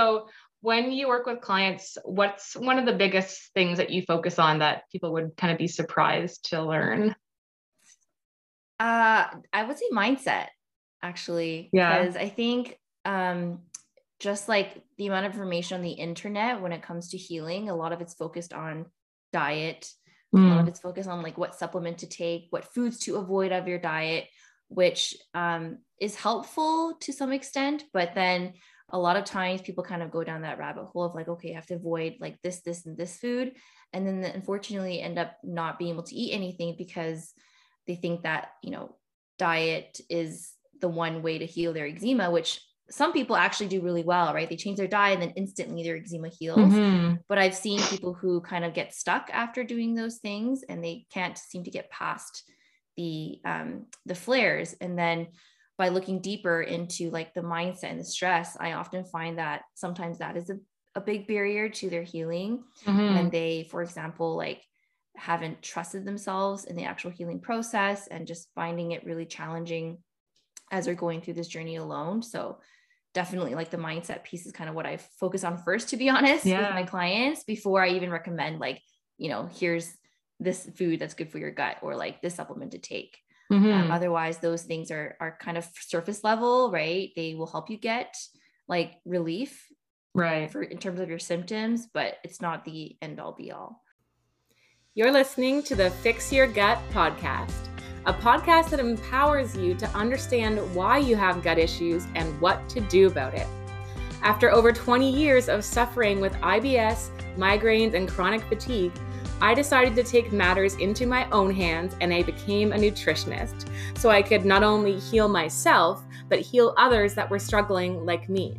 So when you work with clients, what's one of the biggest things that you focus on that people would kind of be surprised to learn? Uh, I would say mindset, actually. Yeah. Because I think um, just like the amount of information on the internet when it comes to healing, a lot of it's focused on diet. Mm. A lot of hmm. it's focused on like what supplement to take, what foods to avoid of your diet, which um, is helpful to some extent. But then a lot of times people kind of go down that rabbit hole of like, okay, I have to avoid like this, this, and this food. And then unfortunately end up not being able to eat anything because they think that, you know, diet is the one way to heal their eczema, which some people actually do really well, right? They change their diet and then instantly their eczema heals. Mm-hmm. But I've seen people who kind of get stuck after doing those things and they can't seem to get past the um, the flares. And then by looking deeper into like the mindset and the stress, I often find that sometimes that is a, a big barrier to their healing. Mm-hmm. And they, for example, like haven't trusted themselves in the actual healing process and just finding it really challenging as they're going through this journey alone. So definitely like the mindset piece is kind of what I focus on first, to be honest, yeah. with my clients before I even recommend like, you know, here's this food that's good for your gut or like this supplement to take. Mm-hmm. Um, otherwise, those things are are kind of surface level, right? They will help you get like relief, right, for in terms of your symptoms, but it's not the end all be all. You're listening to the Fix Your Gut podcast, a podcast that empowers you to understand why you have gut issues and what to do about it. After over 20 years of suffering with IBS, migraines, and chronic fatigue, I decided to take matters into my own hands and I became a nutritionist so I could not only heal myself, but heal others that were struggling like me.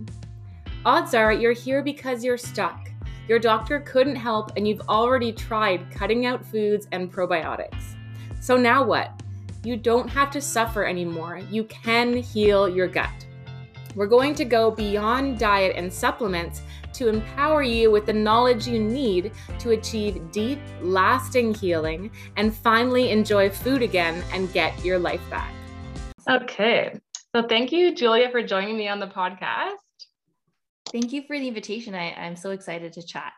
Odds are you're here because you're stuck. Your doctor couldn't help, and you've already tried cutting out foods and probiotics. So now what? You don't have to suffer anymore. You can heal your gut. We're going to go beyond diet and supplements to empower you with the knowledge you need to achieve deep, lasting healing and finally enjoy food again and get your life back. Okay. So thank you, Julia, for joining me on the podcast. Thank you for the invitation. I, I'm so excited to chat.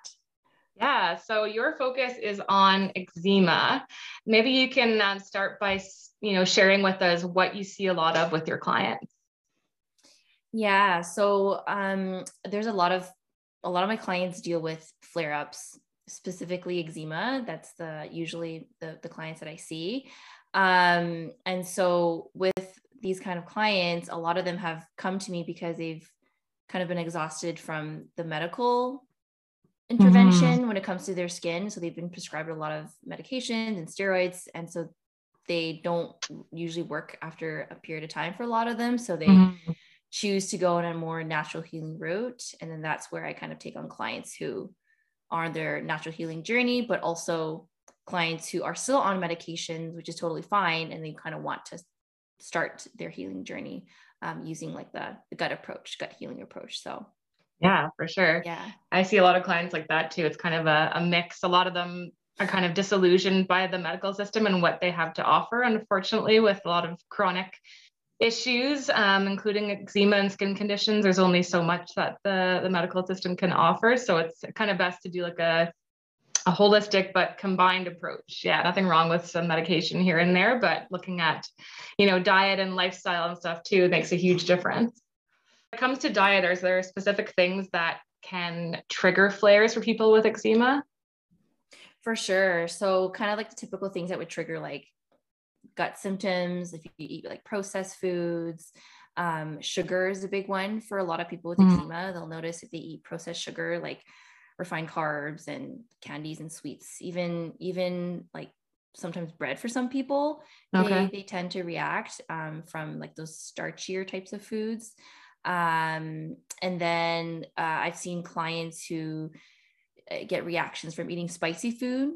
Yeah, so your focus is on eczema. Maybe you can uh, start by, you know, sharing with us what you see a lot of with your clients. Yeah, so um, there's a lot of a lot of my clients deal with flare ups, specifically eczema. That's the usually the, the clients that I see. Um, and so with these kind of clients, a lot of them have come to me because they've kind of been exhausted from the medical intervention mm-hmm. when it comes to their skin. So they've been prescribed a lot of medications and steroids. And so they don't usually work after a period of time for a lot of them. So they mm-hmm choose to go on a more natural healing route. And then that's where I kind of take on clients who are on their natural healing journey, but also clients who are still on medications, which is totally fine. And they kind of want to start their healing journey um, using like the, the gut approach, gut healing approach. So yeah, for sure. Yeah. I see a lot of clients like that too. It's kind of a, a mix. A lot of them are kind of disillusioned by the medical system and what they have to offer. Unfortunately, with a lot of chronic issues, um, including eczema and skin conditions, there's only so much that the, the medical system can offer. So it's kind of best to do like a, a holistic but combined approach. Yeah, nothing wrong with some medication here and there, but looking at, you know, diet and lifestyle and stuff too makes a huge difference. When it comes to diet, are there specific things that can trigger flares for people with eczema? For sure. So kind of like the typical things that would trigger like gut symptoms, if you eat like processed foods, um, sugar is a big one for a lot of people with mm. eczema. They'll notice if they eat processed sugar, like refined carbs and candies and sweets, even even like sometimes bread for some people, okay. they, they tend to react um, from like those starchier types of foods. Um, and then uh, I've seen clients who uh, get reactions from eating spicy food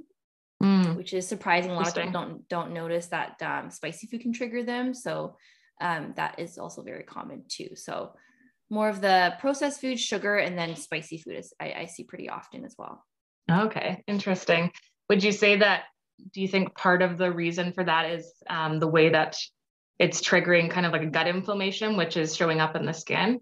mm. which is surprising. A lot of people don't don't notice that um, spicy food can trigger them. So um, that is also very common too. So more of the processed food, sugar, and then spicy food is I, I see pretty often as well. Okay, interesting. Would you say that? Do you think part of the reason for that is um, the way that it's triggering kind of like a gut inflammation, which is showing up in the skin?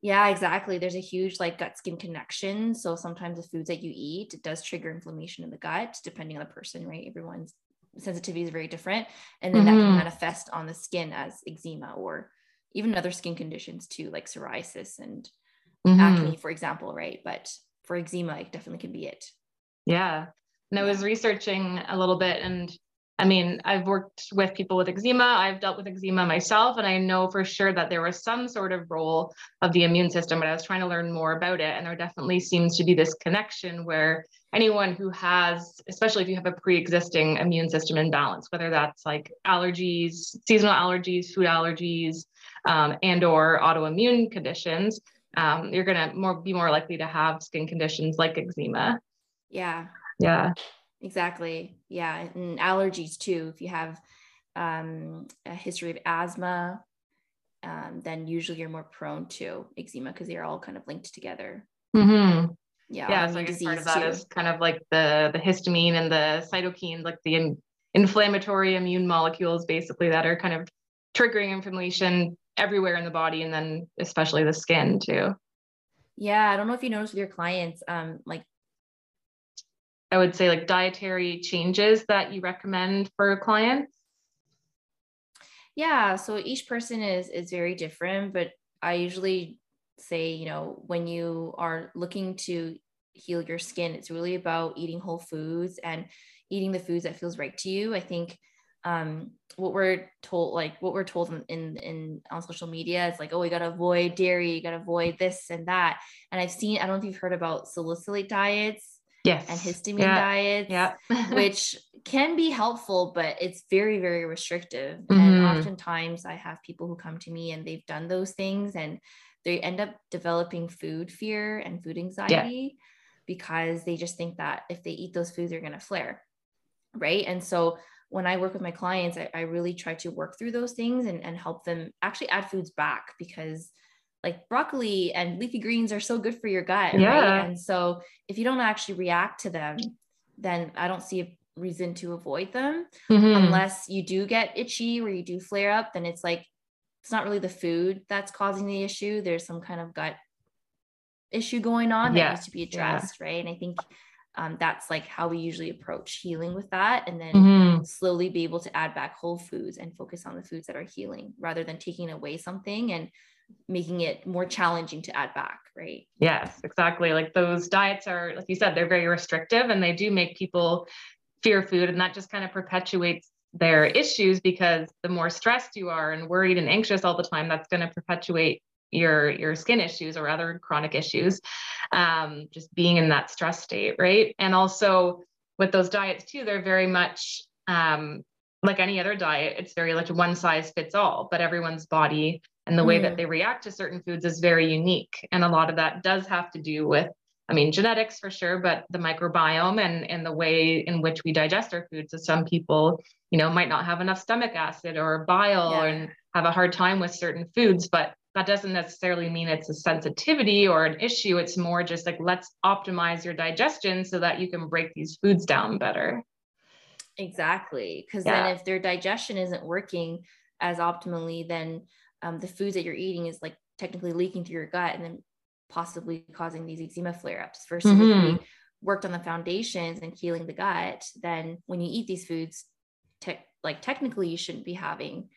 Yeah, exactly. There's a huge like gut skin connection. So sometimes the foods that you eat, it does trigger inflammation in the gut, depending on the person, right? Everyone's sensitivity is very different. And then mm-hmm. that can mm-hmm. manifest on the skin as eczema or even other skin conditions too, like psoriasis and mm-hmm. acne, for example, right? But for eczema, it definitely can be it. Yeah. And I was researching a little bit and I mean, I've worked with people with eczema, I've dealt with eczema myself, and I know for sure that there was some sort of role of the immune system, but I was trying to learn more about it. And there definitely seems to be this connection where anyone who has, especially if you have a pre existing immune system imbalance, whether that's like allergies, seasonal allergies, food allergies, um, and or autoimmune conditions, um, you're going to more be more likely to have skin conditions like eczema. Yeah. Yeah. Exactly. Yeah. And allergies too. If you have um, a history of asthma, um, then usually you're more prone to eczema because they're all kind of linked together. Mm-hmm. Yeah. Yeah. So I guess part of that too. is kind of like the the histamine and the cytokines, like the in, inflammatory immune molecules, basically that are kind of triggering inflammation everywhere in the body, and then especially the skin too. Yeah, I don't know if you notice with your clients, um, like I would say like dietary changes that you recommend for clients? Yeah, so each person is is very different, but I usually say, you know, when you are looking to heal your skin, it's really about eating whole foods and eating the foods that feels right to you. I think um, what we're told, like what we're told in, in, in on social media, is like, oh, you gotta avoid dairy, you gotta avoid this and that. And I've seen, I don't know if you've heard about salicylate diets yes. and histamine yeah. diets, yeah. which can be helpful, but it's very, very restrictive. Mm-hmm. And oftentimes I have people who come to me and they've done those things and they end up developing food fear and food anxiety yeah. because they just think that if they eat those foods, they're going to flare. Right. And so when I work with my clients, I, I really try to work through those things and, and help them actually add foods back because like broccoli and leafy greens are so good for your gut. Yeah. Right? And so if you don't actually react to them, then I don't see a reason to avoid them mm-hmm. unless you do get itchy or you do flare up. Then it's like, it's not really the food that's causing the issue. There's some kind of gut issue going on that yeah. needs to be addressed. Yeah. Right. And I think um, that's like how we usually approach healing with that and then mm-hmm. slowly be able to add back whole foods and focus on the foods that are healing rather than taking away something and making it more challenging to add back, right? Yes, exactly. Like those diets are, like you said, they're very restrictive and they do make people fear food. And that just kind of perpetuates their issues because the more stressed you are and worried and anxious all the time, that's going to perpetuate your your skin issues or other chronic issues um, just being in that stress state right and also with those diets too they're very much um, like any other diet it's very like one size fits all but everyone's body and the way that mm. they react to certain foods is very unique and a lot of that does have to do with i mean genetics for sure but the microbiome and and the way in which we digest our foods so some people you know might not have enough stomach acid or bile yeah. and have a hard time with certain foods but that doesn't necessarily mean it's a sensitivity or an issue it's more just like let's optimize your digestion so that you can break these foods down better exactly because yeah. then if their digestion isn't working as optimally then um, the foods that you're eating is like technically leaking through your gut and then possibly causing these eczema flare ups. Versus mm-hmm. if we worked on the foundations and healing the gut, then when you eat these foods, te- like technically you shouldn't be having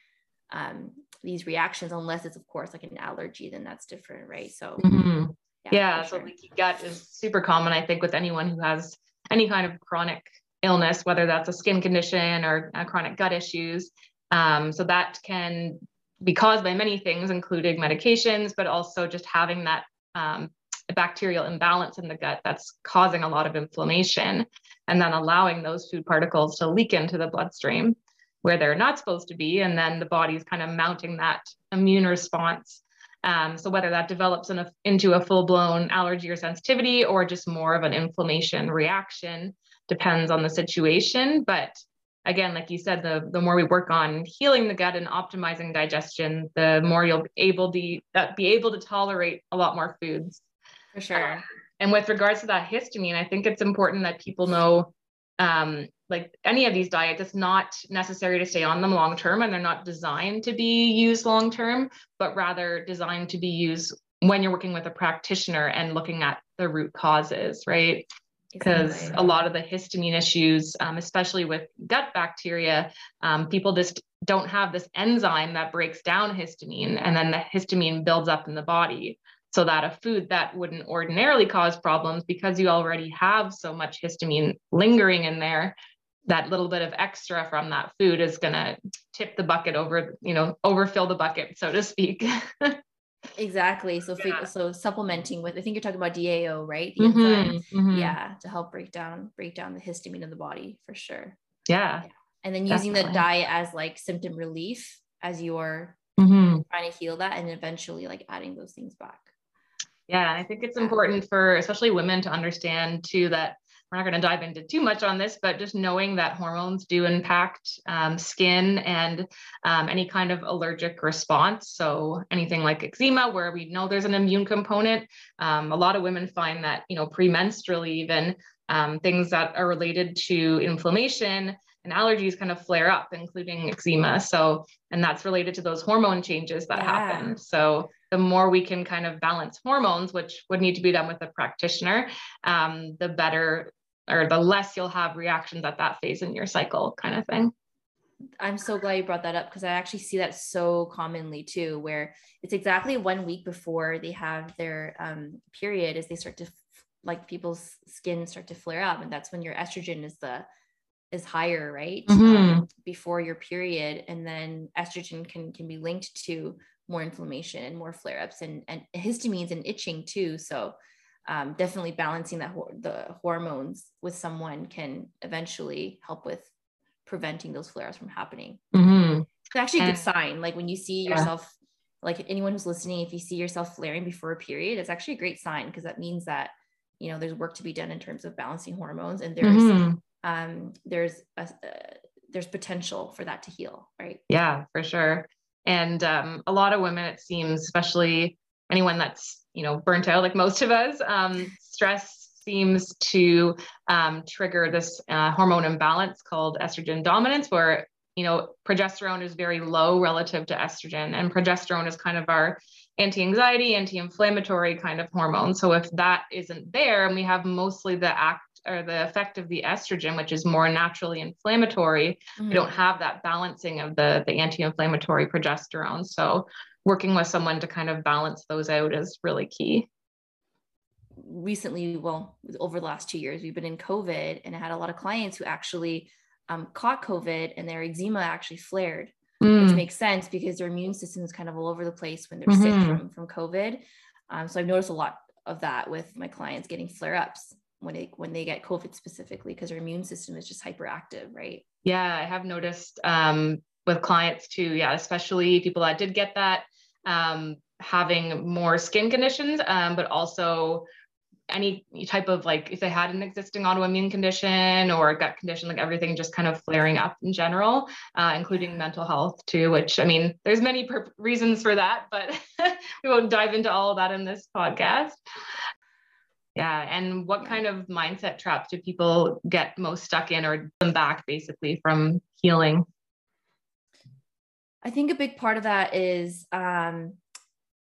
um, these reactions unless it's of course like an allergy. Then that's different, right? So. Mm-hmm. Yeah, yeah so leaky gut is super common, I think, with anyone who has any kind of chronic illness, whether that's a skin condition or chronic gut issues. Um, so that can be caused by many things, including medications, but also just having that um, bacterial imbalance in the gut that's causing a lot of inflammation and then allowing those food particles to leak into the bloodstream where they're not supposed to be. And then the body's kind of mounting that immune response. Um, so whether that develops in a, into a full blown allergy or sensitivity or just more of an inflammation reaction depends on the situation. But again, like you said, the, the more we work on healing the gut and optimizing digestion, the more you'll be able to uh, be able to tolerate a lot more foods. For sure. Uh, and with regards to that histamine, I think it's important that people know um, like any of these diets, it's not necessary to stay on them long term and they're not designed to be used long term, but rather designed to be used when you're working with a practitioner and looking at the root causes, right? Because exactly. a lot of the histamine issues, um, especially with gut bacteria, um, people just don't have this enzyme that breaks down histamine, and then the histamine builds up in the body. So that a food that wouldn't ordinarily cause problems because you already have so much histamine lingering in there, that little bit of extra from that food is going to tip the bucket over, you know, overfill the bucket, so to speak. exactly. So, yeah. so supplementing with, I think you're talking about DAO, right? The mm-hmm, mm-hmm. Yeah, to help break down break down the histamine in the body for sure. Yeah. yeah. And then using Definitely. the diet as like symptom relief as you're mm-hmm. trying to heal that, and eventually like adding those things back. Yeah, I think it's important for especially women to understand too that we're not going to dive into too much on this, but just knowing that hormones do impact um, skin and um, any kind of allergic response. So anything like eczema, where we know there's an immune component. Um, a lot of women find that, you know, premenstrually, even um, things that are related to inflammation and allergies kind of flare up, including eczema. So, and that's related to those hormone changes that yeah. happen. So, the more we can kind of balance hormones, which would need to be done with a practitioner, um, the better or the less you'll have reactions at that phase in your cycle kind of thing. I'm so glad you brought that up because I actually see that so commonly too, where it's exactly one week before they have their um, period as they start to like people's skin start to flare up, and that's when your estrogen is the is higher, right? Mm-hmm. Um, before your period, and then estrogen can can be linked to more inflammation and more flare ups and and histamines and itching too. So um, definitely balancing that the hormones with someone can eventually help with preventing those flares from happening. Mm-hmm. It's actually a good sign. Like when you see yeah. yourself, like anyone who's listening, if you see yourself flaring before a period, it's actually a great sign because that means that you know there's work to be done in terms of balancing hormones, and there's mm-hmm. um, there's a, uh, there's potential for that to heal, right? Yeah, for sure. And um, a lot of women, it seems, especially anyone that's you know burnt out like most of us um, stress seems to um, trigger this uh, hormone imbalance called estrogen dominance where you know progesterone is very low relative to estrogen and progesterone is kind of our anti-anxiety anti-inflammatory kind of hormone. So if that isn't there and we have mostly the act or the effect of the estrogen which is more naturally inflammatory. Mm-hmm. we don't have that balancing of the the anti-inflammatory progesterone. So working with someone to kind of balance those out is really key recently well over the last two years we've been in covid and i had a lot of clients who actually um, caught covid and their eczema actually flared mm. which makes sense because their immune system is kind of all over the place when they're mm-hmm. sick from, from covid um, so i've noticed a lot of that with my clients getting flare-ups when they when they get covid specifically because their immune system is just hyperactive right yeah i have noticed um, with clients too yeah especially people that did get that um, having more skin conditions, um, but also any type of like if they had an existing autoimmune condition or a gut condition, like everything just kind of flaring up in general, uh, including mental health too. Which I mean, there's many per- reasons for that, but we won't dive into all of that in this podcast. Yeah, and what kind of mindset traps do people get most stuck in or them back basically from healing? I think a big part of that is um,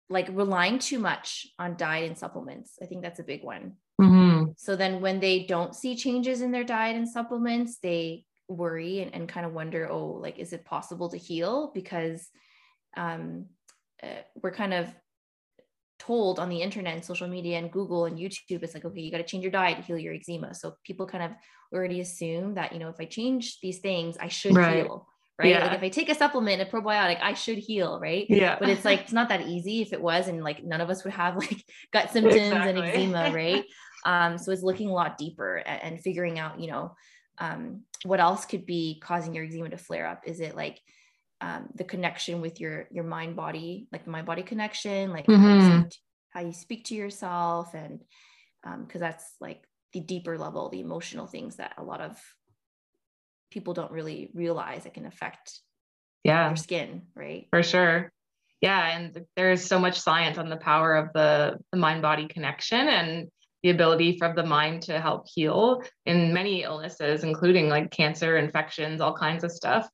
like relying too much on diet and supplements. I think that's a big one. Mm-hmm. So then when they don't see changes in their diet and supplements, they worry and, and kind of wonder, oh, like, is it possible to heal? Because um, uh, we're kind of told on the internet and social media and Google and YouTube, it's like, okay, you got to change your diet to heal your eczema. So people kind of already assume that, you know, if I change these things, I should right. heal right? Yeah. Like if I take a supplement, a probiotic, I should heal, right? Yeah. But it's like it's not that easy. If it was, and like none of us would have like gut symptoms exactly. and eczema, right? um, so it's looking a lot deeper and, and figuring out, you know, um, what else could be causing your eczema to flare up? Is it like um, the connection with your your mind body, like the mind body connection, like how, you mm-hmm. how, you speak to yourself, and because um, that's like the deeper level, the emotional things that a lot of people don't really realize it can affect yeah. your skin right? For sure. Yeah and there's so much science on the power of the, the mind body connection and the ability for the mind to help heal in many illnesses including like cancer infections all kinds of stuff.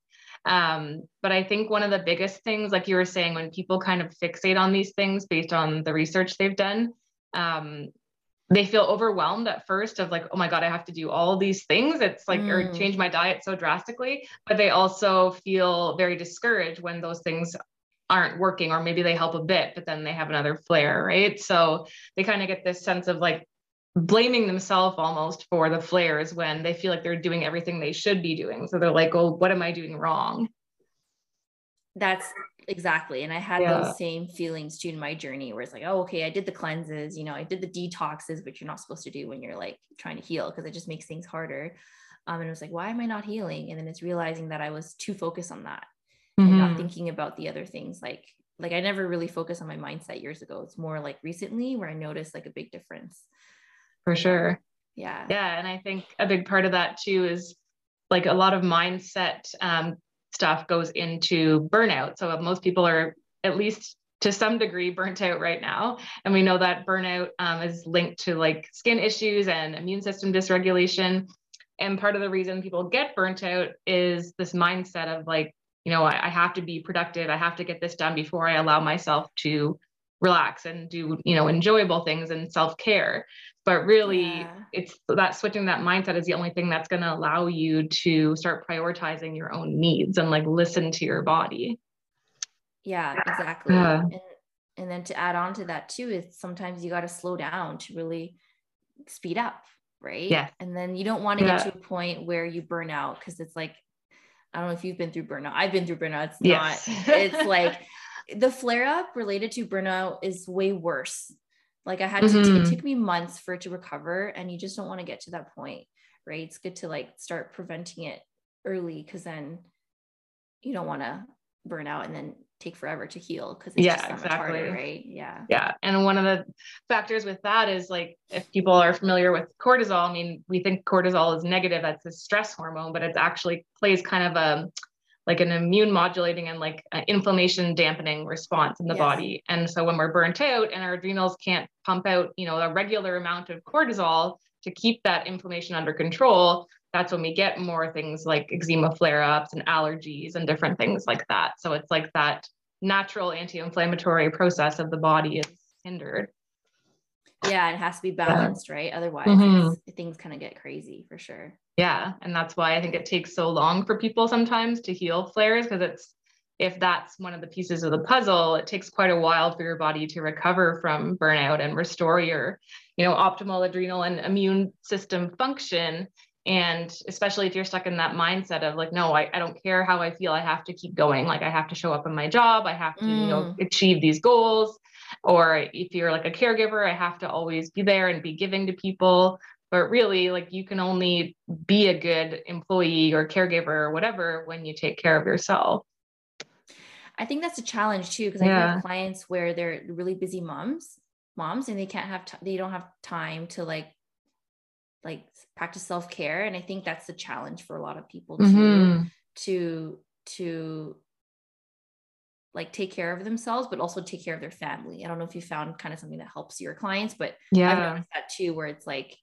Um, but I think one of the biggest things, like you were saying, when people kind of fixate on these things based on the research they've done, um, they feel overwhelmed at first of like, oh my God, I have to do all these things. It's like, mm. or change my diet so drastically. But they also feel very discouraged when those things aren't working, or maybe they help a bit, but then they have another flare, right? So they kind of get this sense of like blaming themselves almost for the flares when they feel like they're doing everything they should be doing. So they're like, oh, what am I doing wrong? That's exactly. And I had yeah. those same feelings too in my journey where it's like, oh, okay, I did the cleanses, you know, I did the detoxes, which you're not supposed to do when you're like trying to heal because it just makes things harder. Um, and it was like, why am I not healing? And then it's realizing that I was too focused on that mm-hmm. and not mm-hmm. thinking about the other things like like I never really focused on my mindset years ago. It's more like recently where I noticed like a big difference. For sure. Yeah. Yeah. And I think a big part of that too is like a lot of mindset um, stuff goes into burnout. So most people are at least to some degree burnt out right now. And we know that burnout um, is linked to like skin issues and immune system dysregulation. And part of the reason people get burnt out is this mindset of like, you know, I, I have to be productive. I have to get this done before I allow myself to relax and do, you know, enjoyable things and self care but really yeah. it's that switching that mindset is the only thing that's going to allow you to start prioritizing your own needs and like listen to your body yeah exactly yeah. And, and then to add on to that too is sometimes you got to slow down to really speed up right yeah and then you don't want to yeah. get to a point where you burn out because it's like i don't know if you've been through burnout i've been through burnout it's yes. not it's like the flare up related to burnout is way worse like I had to, mm-hmm. it took me months for it to recover. And you just don't want to get to that point, right? It's good to like start preventing it early because then you don't want to burn out and then take forever to heal because it's yeah, exactly. Harder, right? Yeah. Yeah. And one of the factors with that is like if people are familiar with cortisol, I mean, we think cortisol is negative, that's a stress hormone, but it actually plays kind of a like an immune modulating and like inflammation dampening response in the yes. body. And so when we're burnt out and our adrenals can't pump out, you know, a regular amount of cortisol to keep that inflammation under control, that's when we get more things like eczema flare-ups and allergies and different things like that. So it's like that natural anti-inflammatory process of the body is hindered. Yeah, it has to be balanced, right? Otherwise, mm-hmm. things kind of get crazy for sure. Yeah. And that's why I think it takes so long for people sometimes to heal flares because it's, if that's one of the pieces of the puzzle, it takes quite a while for your body to recover from burnout and restore your, you know, optimal adrenal and immune system function. And especially if you're stuck in that mindset of like, no, I, I don't care how I feel, I have to keep going. Like I have to show up in my job, I have to, mm. you know, mm. achieve these goals. Or if you're like a caregiver, I have to always be there and be giving to people but really like you can only be a good employee or caregiver or whatever when you take care of yourself i think that's a challenge too because yeah. i have clients where they're really busy moms moms and they can't have t- they don't have time to like like practice self-care and i think that's the challenge for a lot of people mm-hmm. to to like take care of themselves, but also take care of their family. I don't know if you found kind of something that helps your clients, but yeah, I've noticed that too, where it's like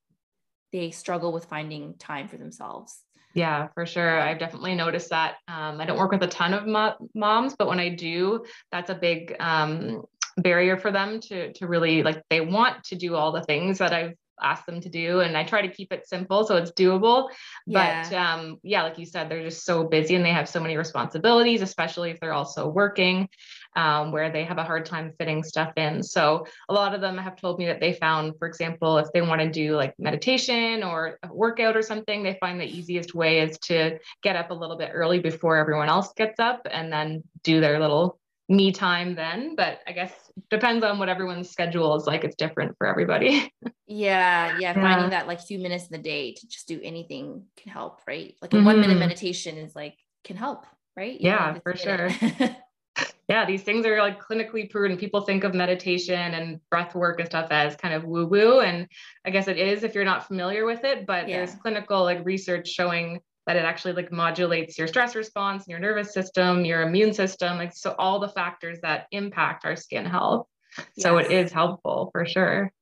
they struggle with finding time for themselves. Yeah, for sure. I've definitely noticed that. Um, I don't work with a ton of mo- moms, but when I do, that's a big um, barrier for them to to really like. They want to do all the things that I've asked them to do, and I try to keep it simple so it's doable. Yeah. But um, yeah, like you said, they're just so busy and they have so many responsibilities, especially if they're also working um, where they have a hard time fitting stuff in. So a lot of them have told me that they found, for example, if they want to do like meditation or a workout or something, they find the easiest way is to get up a little bit early before everyone else gets up and then do their little me time then. But I guess depends on what everyone's schedule is like. It's different for everybody. yeah, yeah. Finding that like few minutes in the day to just do anything can help, right? Like a mm-hmm. one minute meditation is like can help, right? You yeah, for sure. yeah, these things are like clinically proven. People think of meditation and breath work and stuff as kind of woo woo. And I guess it is if you're not familiar with it, but yeah. there's clinical like research showing that it actually like modulates your stress response, your nervous system, your immune system, like so all the factors that impact our skin health. Yes. So it is helpful for sure.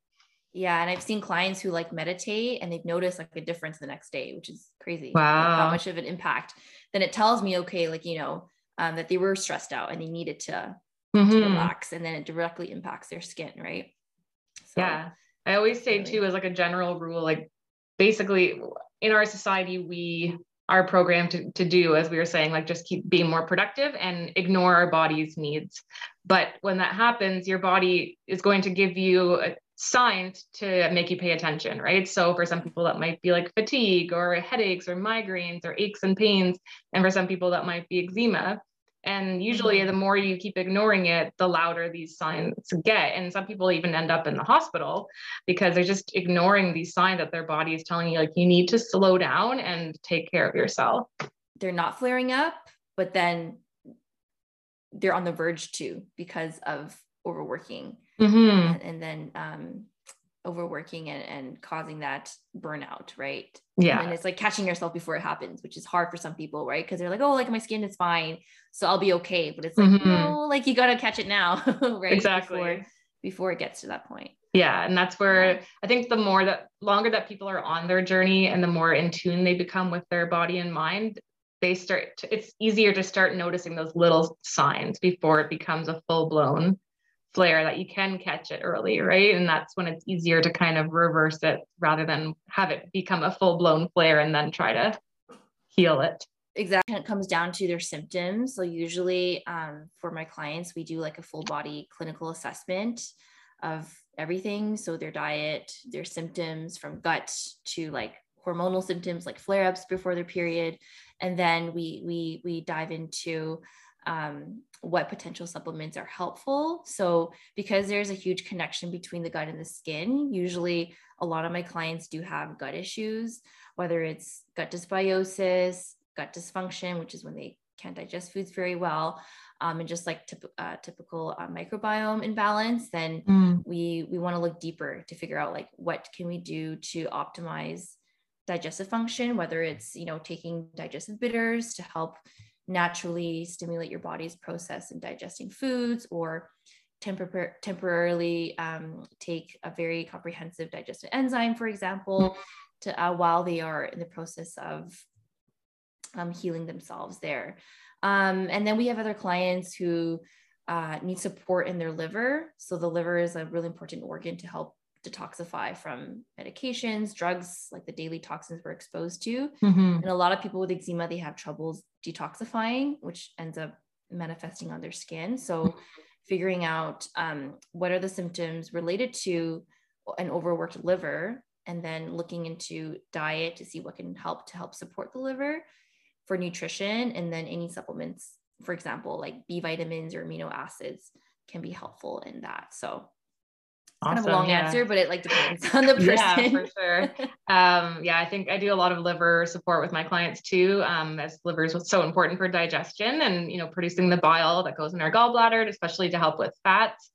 Yeah, and I've seen clients who like meditate and they've noticed like a difference the next day, which is crazy. Wow. Like, how much of an impact. Then it tells me, okay, like you know, um, that they were stressed out and they needed to, Mhm. to relax, and then it directly impacts their skin, right? So, Yeah. I always say really- too, as like a general rule, like basically in our society, we are program to, to do, as we were saying, like just keep being more productive and ignore our body's needs. But when that happens, your body is going to give you signs to make you pay attention, right? So for some people, that might be like fatigue or headaches or migraines or aches and pains. And for some people, that might be eczema. And usually, Mhm. the more you keep ignoring it, the louder these signs get. And some people even end up in the hospital because they're just ignoring these signs that their body is telling you, like, you need to slow down and take care of yourself. they're not flaring up, but then they're on the verge to because of overworking Mm-hmm. and, and then um, overworking and, and causing that burnout, right? Yeah. And it's like catching yourself before it happens, which is hard for some people, right? Because they're like, oh, like my skin is fine, so I'll be okay. But it's like, Mhm. no, like you gotta catch it now, right? Exactly. Before, before it gets to that point. Yeah. And that's where I think the more that longer that people are on their journey and the more in tune they become with their body and mind, they start, to, it's easier to start noticing those little signs before it becomes a full blown flare that you can catch it early, right? And that's when it's easier to kind of reverse it rather than have it become a full blown flare and then try to heal it. Exactly. It comes down to their symptoms. So usually um, for my clients, we do like a full body clinical assessment of everything. So their diet, their symptoms from gut to like hormonal symptoms like flare-ups before their period. And then we we we dive into um, what potential supplements are helpful. So because there's a huge connection between the gut and the skin, usually a lot of my clients do have gut issues, whether it's gut dysbiosis, gut dysfunction, which is when they can't digest foods very well, um, and just like typ- uh, typical uh, microbiome imbalance, then we we want to look deeper to figure out like what can we do to optimize digestive function, whether it's you know taking digestive bitters to help naturally stimulate your body's process in digesting foods or tempor- temporarily um, take a very comprehensive digestive enzyme, for example, to uh, while they are in the process of um, healing themselves there. Um, and then we have other clients who uh, need support in their liver. So the liver is a really important organ to help detoxify from medications, drugs, like the daily toxins we're exposed to. Mm-hmm. And a lot of people with eczema, they have troubles detoxifying, which ends up manifesting on their skin. So figuring out um, what are the symptoms related to an overworked liver and then looking into diet to see what can help to help support the liver for nutrition and then any supplements for example like b vitamins or amino acids can be helpful in that so it's kind of a long yeah. answer but it like depends on the person Yeah, for sure. Um, yeah, I think I do a lot of liver support with my clients too, um, as liver is so important for digestion and you know producing the bile that goes in our gallbladder, especially to help with fats.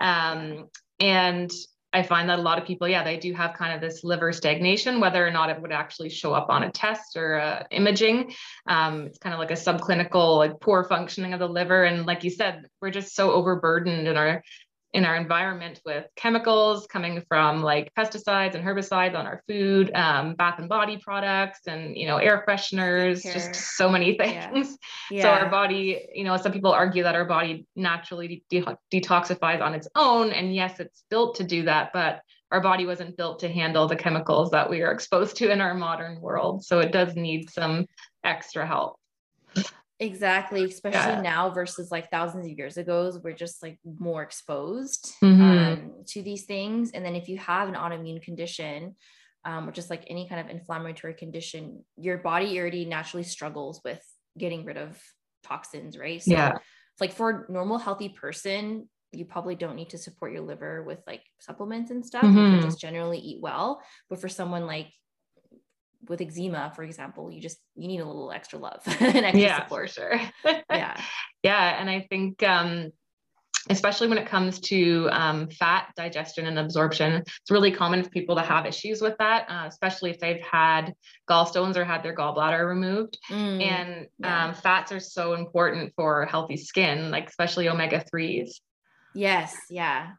Um, and I find that a lot of people, yeah, they do have kind of this liver stagnation, whether or not it would actually show up on a test or uh, imaging. Um, it's kind of like a subclinical, like poor functioning of the liver. And like you said, we're just so overburdened in our in our environment with chemicals coming from like pesticides and herbicides on our food, um, bath and body products, and you know air fresheners, just so many Yeah. things. yeah So our body, you know, some people argue that our body naturally de- detoxifies on its own, and yes, it's built to do that, but our body wasn't built to handle the chemicals that we are exposed to in our modern world. So it does need some extra help. Exactly especially Yeah. now versus like thousands of years ago we're just like more exposed Mhm. um, to these things and then if you have an autoimmune condition um, or just like any kind of inflammatory condition your body already naturally struggles with getting rid of toxins right so Yeah. like for a normal healthy person you probably don't need to support your liver with like supplements and stuff you Mhm. can just generally eat well but for someone like with eczema for example you just you need a little extra love and extra Yeah, support for sure. yeah Yeah, and I think um, especially when it comes to um, fat digestion and absorption, it's really common for people to have issues with that, uh, especially if they've had gallstones or had their gallbladder removed. Mm, And yeah. um, fats are so important for healthy skin, like especially omega threes. yes yeah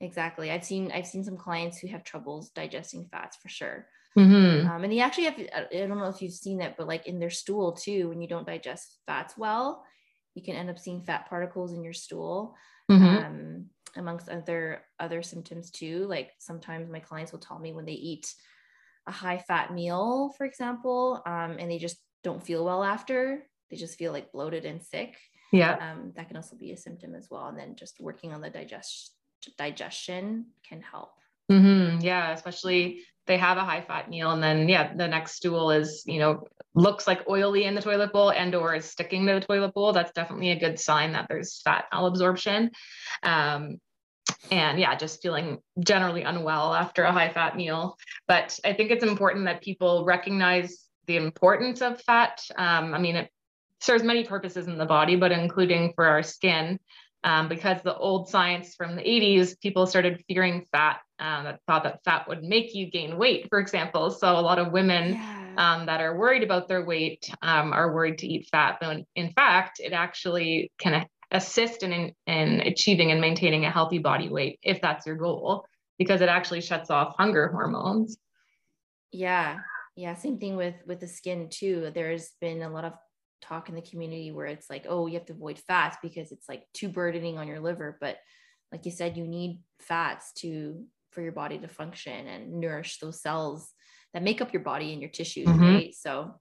exactly i've seen i've seen some clients who have troubles digesting fats for sure Mm-hmm. um, and they actually have i don't know if you've seen it but like in their stool too when you don't digest fats well you can end up seeing fat particles in your stool Mm-hmm. um, amongst other other symptoms too like sometimes my clients will tell me when they eat a high fat meal for example um, and they just don't feel well after they just feel like bloated and sick yeah. um, that can also be a symptom as well and then just working on the digest digestion can help Mm-hmm. Yeah, especially they have a high fat meal and then yeah, the next stool is, you know, looks like oily in the toilet bowl and or is sticking to the toilet bowl. That's definitely a good sign that there's fat malabsorption. Um, and yeah, just feeling generally unwell after a high fat meal. But I think it's important that people recognize the importance of fat. Um, I mean, it serves many purposes in the body, but including for our skin. Um, because the old science from the 80s, people started fearing fat um, that thought that fat would make you gain weight, for example. So a lot of women yeah. um, that are worried about their weight um, are worried to eat fat. But in fact, it actually can assist in, in achieving and maintaining a healthy body weight if that's your goal, because it actually shuts off hunger hormones. yeah yeah same thing with with the skin too there's been a lot of talk in the community where it's like oh you have to avoid fats because it's like too burdening on your liver but like you said you need fats to for your body to function and nourish those cells that make up your body and your tissues Mhm. right so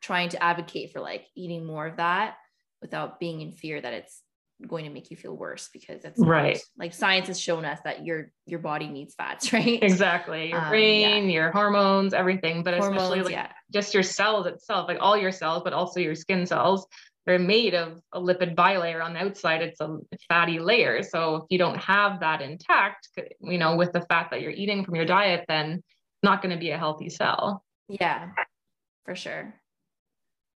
trying to advocate for like eating more of that without being in fear that it's going to make you feel worse because it's not- Right. like science has shown us that your your body needs fats right Exactly. Your Um, brain, your hormones, everything, but especially like yeah just your cells itself, like all your cells, but also your skin cells, they're made of a lipid bilayer on the outside. It's a fatty layer. So if you don't have that intact, you know, with the fat that you're eating from your diet, then not going to be a healthy cell. yeah for sure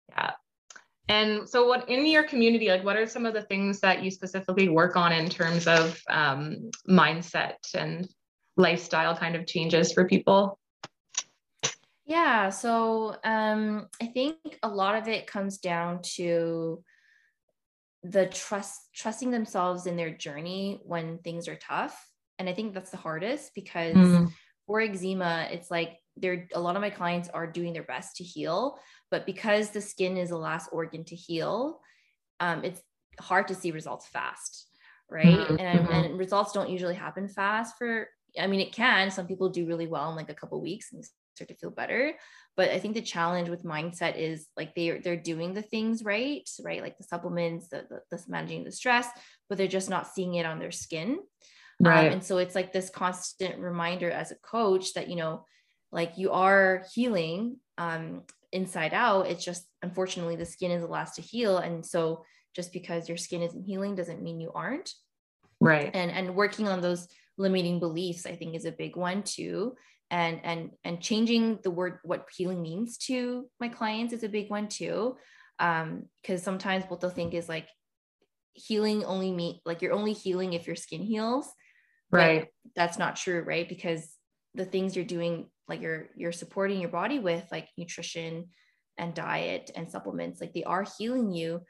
Yeah. And so what in your community, like what are some of the things that you specifically work on in terms of um, mindset and lifestyle kind of changes for people? Yeah, so um, I think a lot of it comes down to the trust, trusting themselves in their journey when things are tough, and I think that's the hardest because Mm, for eczema, it's like they're a lot of my clients are doing their best to heal, but because the skin is the last organ to heal, um, it's hard to see results fast, right? Mhm, And, mhm. and results don't usually happen fast for. I mean, it can. Some people do really well in like a couple weeks and start to feel better. But I think the challenge with mindset is like they're they're doing the things right, right? Like the supplements, the, the, the managing the stress, but they're just not seeing it on their skin. Um, Right. and so it's like this constant reminder as a coach that, you know, like you are healing um, inside out. It's just, unfortunately, the skin is the last to heal. And so just because your skin isn't healing doesn't mean you aren't. right. And, and working on those limiting beliefs, I think is a big one too. And, and, and changing the word, what healing means to my clients is a big one too. Um, cause sometimes what they'll think is like healing only mean like you're only healing if your skin heals Right. that's not true right because the things you're doing like you're you're supporting your body with like nutrition and diet and supplements like they are healing you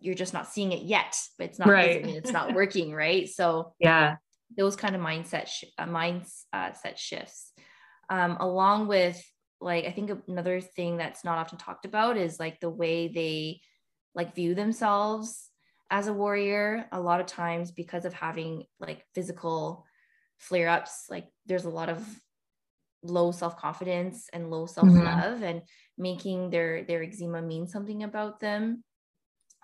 you're just not seeing it yet but it's not Right. it's not working right so Yeah. Those kind of mindset sh- uh, mindset shifts. Um, along with like i think another thing that's not often talked about is like the way they like view themselves as a warrior. A lot of times because of having like physical flare ups like there's a lot of low self-confidence and low self-love and making their their eczema mean something about them.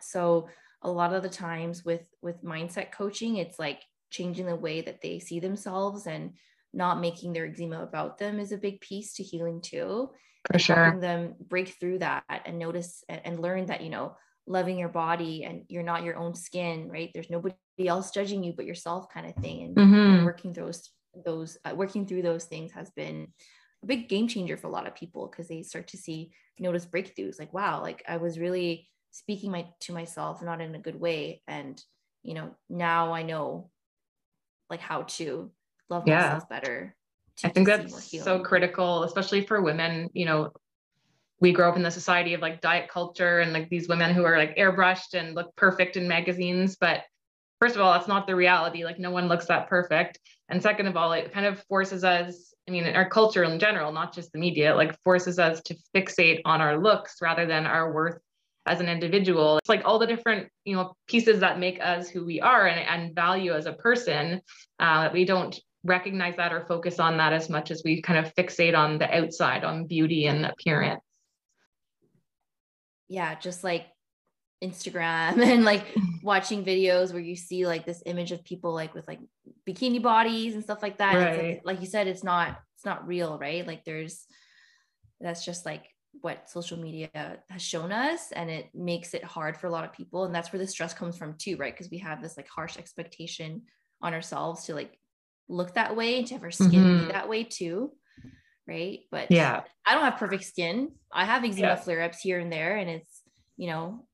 So a lot of the times with with mindset coaching it's like changing the way that they see themselves and not making their eczema about them is a big piece to healing too. For sure. helping them break through that and notice and, and learn that you know loving your body and you're not your own skin right? There's nobody else judging you but yourself kind of thing. And, and Mhm. working those those uh, working through those things has been a big game changer for a lot of people because they start to see notice breakthroughs. Like wow like i was really speaking my to myself not in a good way. And you know now i know like how to love Yeah. myself better I think to see more that's so critical, especially for women. You know, we grow up in the society of like diet culture and like these women who are like airbrushed and look perfect in magazines, but first of all, that's not the reality. Like no one looks that perfect. And second of all, it kind of forces us, I mean, our culture in general, not just the media, like forces us to fixate on our looks rather than our worth as an individual. It's like all the different, you know, pieces that make us who we are and, and value as a person uh, that we don't recognize that or focus on that as much as we kind of fixate on the outside, on beauty and appearance. Yeah, just like Instagram and like watching videos where you see like this image of people like with like bikini bodies and stuff like that. Right. Like, like you said, it's not it's not real, right? Like there's that's just like what social media has shown us and it makes it hard for a lot of people and that's where the stress comes from too right? Because we have this like harsh expectation on ourselves to like look that way and to have our skin mm-hmm. be that way too right? But yeah. I don't have perfect skin. I have eczema yeah. flare-ups here and there and it's you know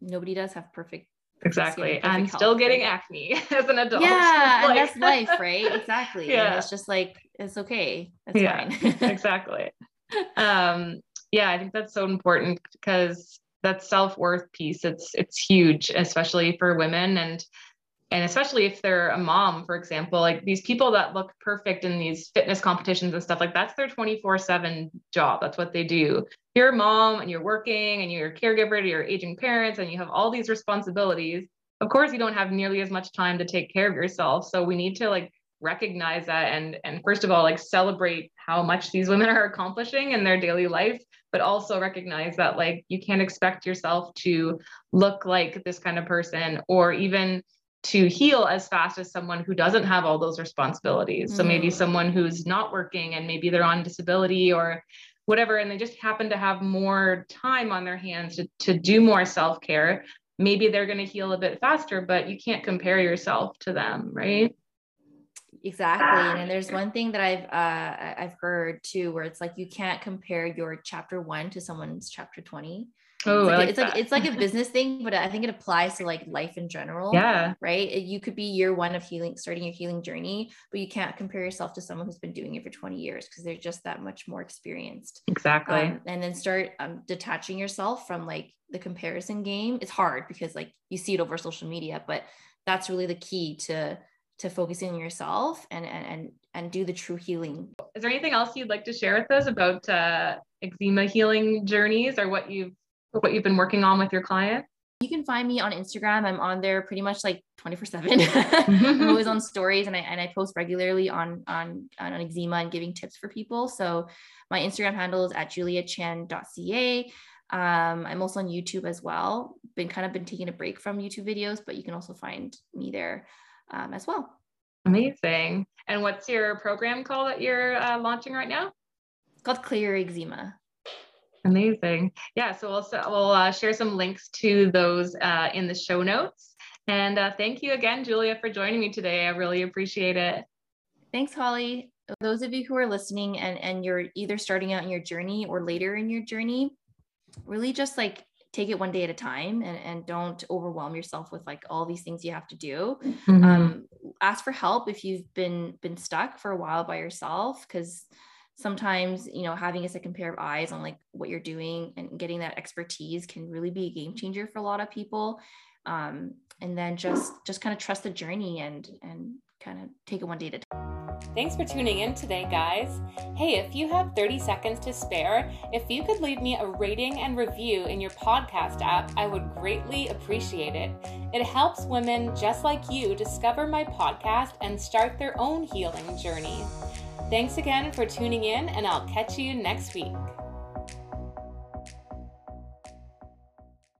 nobody does have perfect exactly. perfect i'm health, still getting right? acne as an adult. Yeah like... and that's life right? Exactly. Yeah. and it's just like it's okay. It's yeah. fine. Exactly. Um yeah i think that's so important because that self-worth piece it's it's huge especially for women and and especially if they're a mom for example like these people that look perfect in these fitness competitions and stuff like that's their 24/7 job. That's what they do. You're a mom and you're working and you're a caregiver to your aging parents and you have all these responsibilities of course you don't have nearly as much time to take care of yourself. So we need to like recognize that and and first of all like celebrate how much these women are accomplishing in their daily life but also recognize that like you can't expect yourself to look like this kind of person or even to heal as fast as someone who doesn't have all those responsibilities. Mm. So maybe mm. someone who's not working and maybe they're on disability or whatever, and they just happen to have more time on their hands to, to do more self care. Maybe they're going to heal a bit faster, but you can't compare yourself to them, right? Exactly. And there's one thing that I've uh, I've heard too, where it's like you can't compare your chapter one to someone's chapter 20 Oh, it's, like, like it's like it's like a business thing, but I think it applies to like life in general. Yeah. Right. You could be year one of healing, starting your healing journey, but you can't compare yourself to someone who's been doing it for 20 years because they're just that much more experienced. Exactly. Um, and then start um, detaching yourself from like the comparison game. It's hard because like you see it over social media, but that's really the key to to focusing on yourself and and and and do the true healing. Is there anything else you'd like to share with us about uh, eczema healing journeys or what you've what you've been working on with your clients? You can find me on Instagram. I'm on there pretty much like 24 seven. I'm always on stories and I, and I post regularly on, on, on eczema and giving tips for people. So my Instagram handle is at juliachan.ca. Um, I'm also on YouTube as well. Been kind of been taking a break from YouTube videos, but you can also find me there um, as well. Amazing. And what's your program called that you're uh, launching right now? It's called Clear Eczema. Amazing. Yeah, so we'll, we'll uh, share some links to those uh, in the show notes. And uh, thank you again, Julia, for joining me today. I really appreciate it. Thanks, Holly. Those of you who are listening and, and you're either starting out in your journey or later in your journey, really just like take it one day at a time and, and don't overwhelm yourself with like all these things you have to do mm-hmm. um, ask for help if you've been been stuck for a while by yourself because sometimes you know having a second pair of eyes on like what you're doing and getting that expertise can really be a game changer for a lot of people um, and then just just kind of trust the journey and and kind of take it one day at a time thanks for tuning in today guys. Hey if you have 30 seconds to spare if you could leave me a rating and review in your podcast app i would greatly appreciate it. It helps women just like you discover my podcast and start their own healing journey. Thanks again for tuning in, and I'll catch you next week.